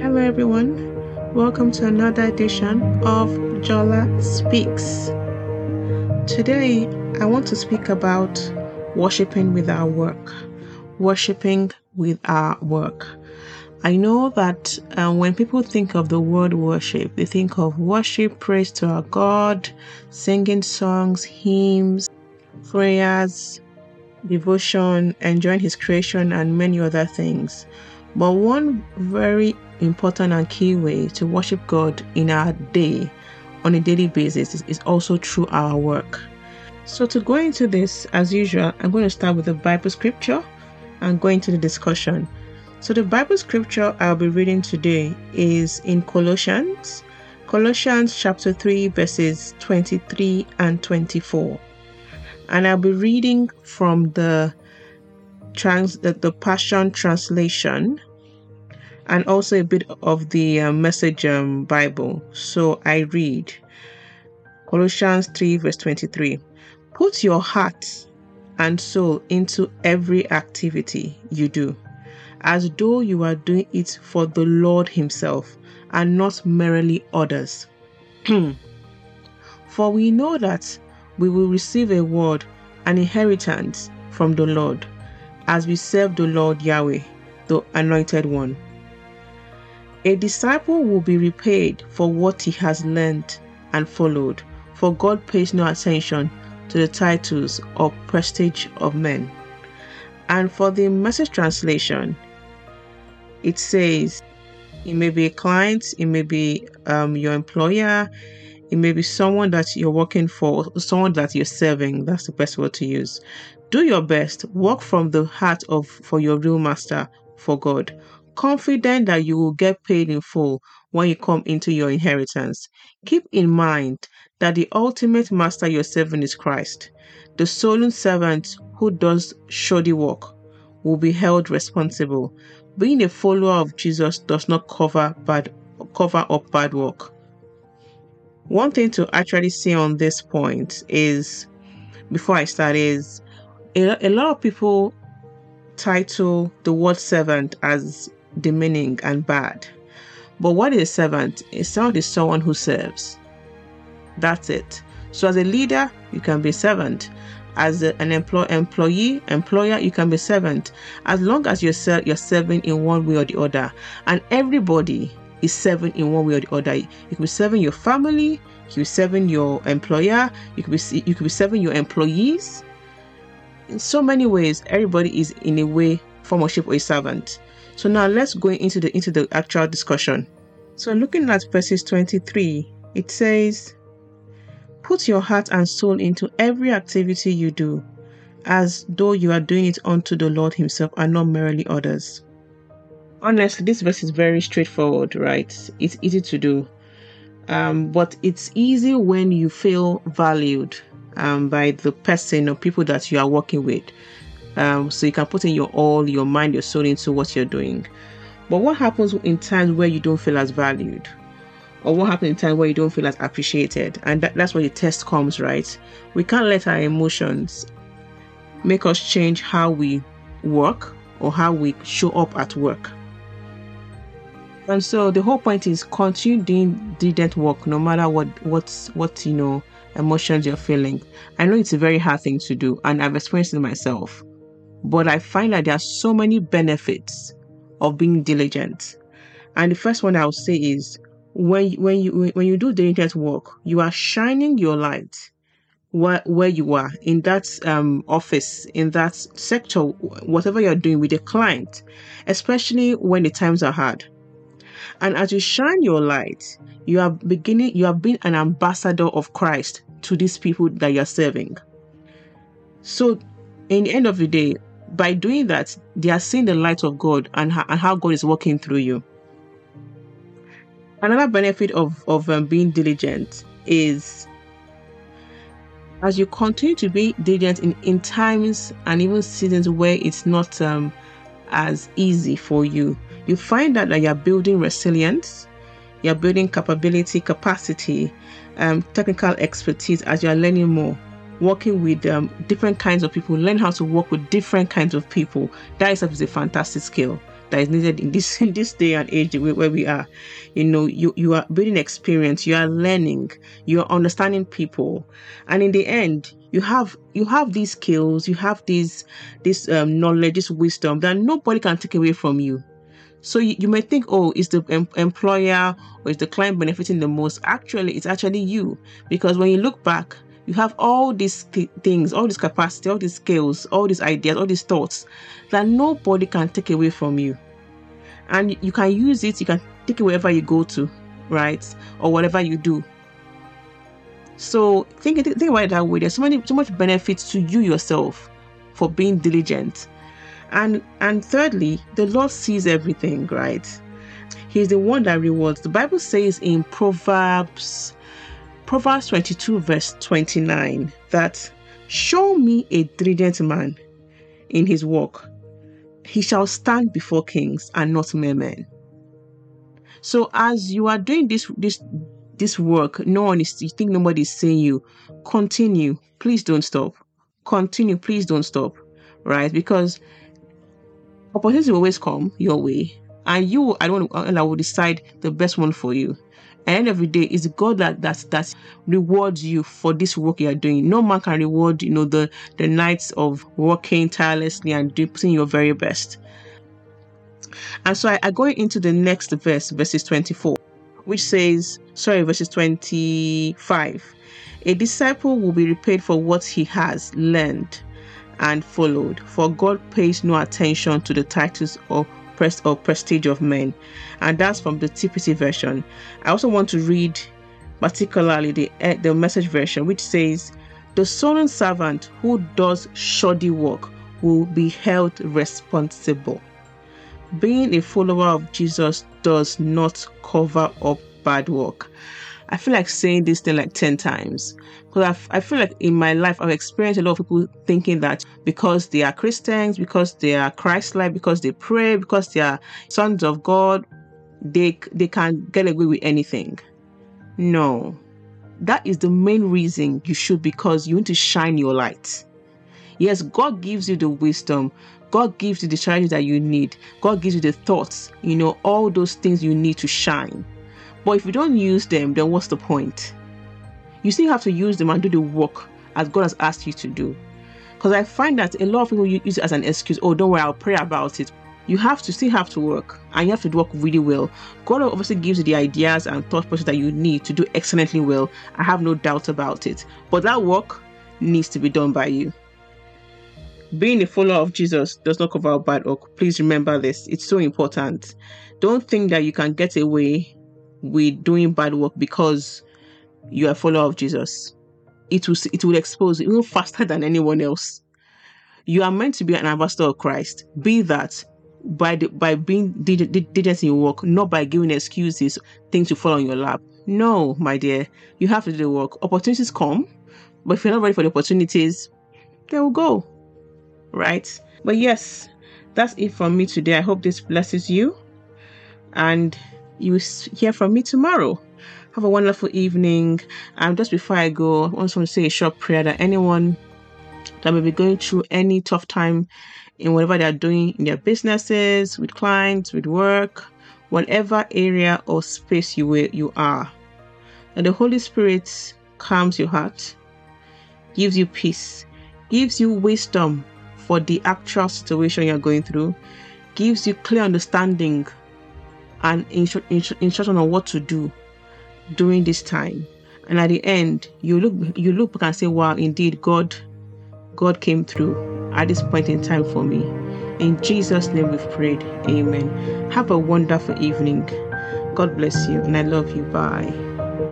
Hello, everyone. Welcome to another edition of Jola Speaks. Today, I want to speak about worshiping with our work. Worshiping with our work. I know that uh, when people think of the word worship, they think of worship, praise to our God, singing songs, hymns, prayers, devotion, enjoying His creation, and many other things. But one very important and key way to worship God in our day on a daily basis is, also through our work. So, to go into this, as usual, I'm going to start with the Bible scripture and go into the discussion. So, the Bible scripture I'll be reading today is in Colossians, Colossians chapter 3, verses 23 and 24. And I'll be reading from the trans the, the Passion Translation and also a bit of the uh, Message um, Bible. So I read Colossians 3, verse 23. Put your heart and soul into every activity you do, as though you are doing it for the Lord Himself and not merely others. for we know that we will receive a word, an inheritance from the Lord as we serve the Lord Yahweh, the Anointed One. A disciple will be repaid for what he has learned and followed, for God pays no attention to the titles or prestige of men. And for the message translation, it says, it may be a client, it may be um, your employer, it may be someone that you're working for, someone that you're serving. That's the best word to use. Do your best. Work from the heart of for your real master, for God. Confident that you will get paid in full when you come into your inheritance. Keep in mind that the ultimate master you're serving is Christ. The stolen servant who does shoddy work will be held responsible. Being a follower of Jesus does not cover bad cover up bad work. One thing to actually say on this point is before I start is a, a lot of people title the word servant as demeaning and bad. But what is a servant? A servant is someone who serves. That's it. So as a leader, you can be a servant. As an employ, employee, employer, you can be a servant. As long as you're, ser- you're serving in one way or the other. And everybody is serving in one way or the other. You could be serving your family, you could be serving your employer, you could be you could be serving your employees, in so many ways, everybody is in a way form of or a servant. So now let's go into the into the actual discussion. So looking at verses 23, it says, Put your heart and soul into every activity you do, as though you are doing it unto the Lord Himself and not merely others. Honestly, this verse is very straightforward, right? It's easy to do. Um, but it's easy when you feel valued um, by the person or people that you are working with. Um, so you can put in your all, your mind, your soul into what you're doing. But what happens in times where you don't feel as valued? Or what happens in times where you don't feel as appreciated? And that, that's where the test comes, right? We can't let our emotions make us change how we work or how we show up at work. And so the whole point is continue doing diligent work no matter what what's what you know emotions you're feeling. I know it's a very hard thing to do, and I've experienced it myself. But I find that there are so many benefits of being diligent. And the first one I would say is when when you when you do diligent work, you are shining your light where where you are in that um, office, in that sector, whatever you're doing with a client, especially when the times are hard. And as you shine your light, you are beginning, you have been an ambassador of Christ to these people that you're serving. So, in the end of the day, by doing that, they are seeing the light of God and, how, and how God is working through you. Another benefit of, of um, being diligent is as you continue to be diligent in, in times and even seasons where it's not um, as easy for you, you find out that you're building resilience, you're building capability, capacity, um, technical expertise as you're learning more. Working with um, different kinds of people, learn how to work with different kinds of people. That itself is a fantastic skill. that is needed in this in this day and age where we are. You know, you you are building experience, you are learning, you are understanding people, and in the end, you have you have these skills, you have these this um, knowledge, this wisdom that nobody can take away from you. So you, you may think, oh, is the em- employer or is the client benefiting the most? Actually, it's actually you because when you look back, you have all these th- things, all this capacity, all these skills, all these ideas, all these thoughts that nobody can take away from you. And you can use it, you can take it wherever you go to, right? Or whatever you do. So think, think about it that way. There's so many so much benefits to you yourself for being diligent. And and thirdly, the Lord sees everything, right? He's the one that rewards. The Bible says in Proverbs Proverbs 22, verse 29, that show me a diligent man in his work, he shall stand before kings and not mere men. So as you are doing this this this work, no one is you think nobody is saying you, continue. Please don't stop. Continue, please don't stop. Right? Because opportunities will always come your way. And you, I don't I will decide the best one for you of the day, it's God that that that rewards you for this work you are doing. No man can reward, you know, the the nights of working tirelessly and doing your very best. And so I, I go into the next verse, verses 24, which says, sorry, verses 25. A disciple will be repaid for what he has learned and followed, for God pays no attention to the titles or press or prestige of men. And that's from the TPT version. I also want to read particularly the, eh, the message version, which says, The sullen servant who does shoddy work will be held responsible. Being a follower of Jesus does not cover up bad work. I feel like saying this thing like 10 times because I feel like in my life I've experienced a lot of people thinking that because they are Christians, because they are Christ-like, because they pray, because they are sons of God, they they can get away with anything. No, that is the main reason you should because you want to shine your light. Yes, God gives you the wisdom. God gives you the strategy that you need. God gives you the thoughts, you know, all those things you need to shine. But if you don't use them, then what's the point? You still have to use them and do the work as God has asked you to do. Because I find that a lot of people use it as an excuse. Oh, don't worry, I'll pray about it. You have to still have to work, and you have to work really well. God obviously gives you the ideas and thought process that you need to do excellently well. I have no doubt about it. But that work needs to be done by you. Being a follower of Jesus does not cover bad work. Please remember this. It's so important. Don't think that you can get away with doing bad work because you are a follower of Jesus. It will it will expose even faster than anyone else. You are meant to be an ambassador of Christ. Be that by the, by being diligent in your work, not by giving excuses, things to fall on your lap. No, my dear, you have to do the work. Opportunities come, but if you're not ready for the opportunities, they will go. Right? But yes, that's it from me today. I hope this blesses you. And you will hear from me tomorrow. Have a wonderful evening. And um, just before I go, I want to say a short prayer that anyone that may be going through any tough time in whatever they are doing in their businesses, with clients, with work, whatever area or space you you are. And the Holy Spirit calms your heart, gives you peace, gives you wisdom for the actual situation you're going through, gives you clear understanding and instruction on what to do during this time. And at the end, you look you look back and say, Wow, indeed, God, God came through at this point in time for me. In Jesus' name we've prayed. Amen. Have a wonderful evening. God bless you and I love you. Bye.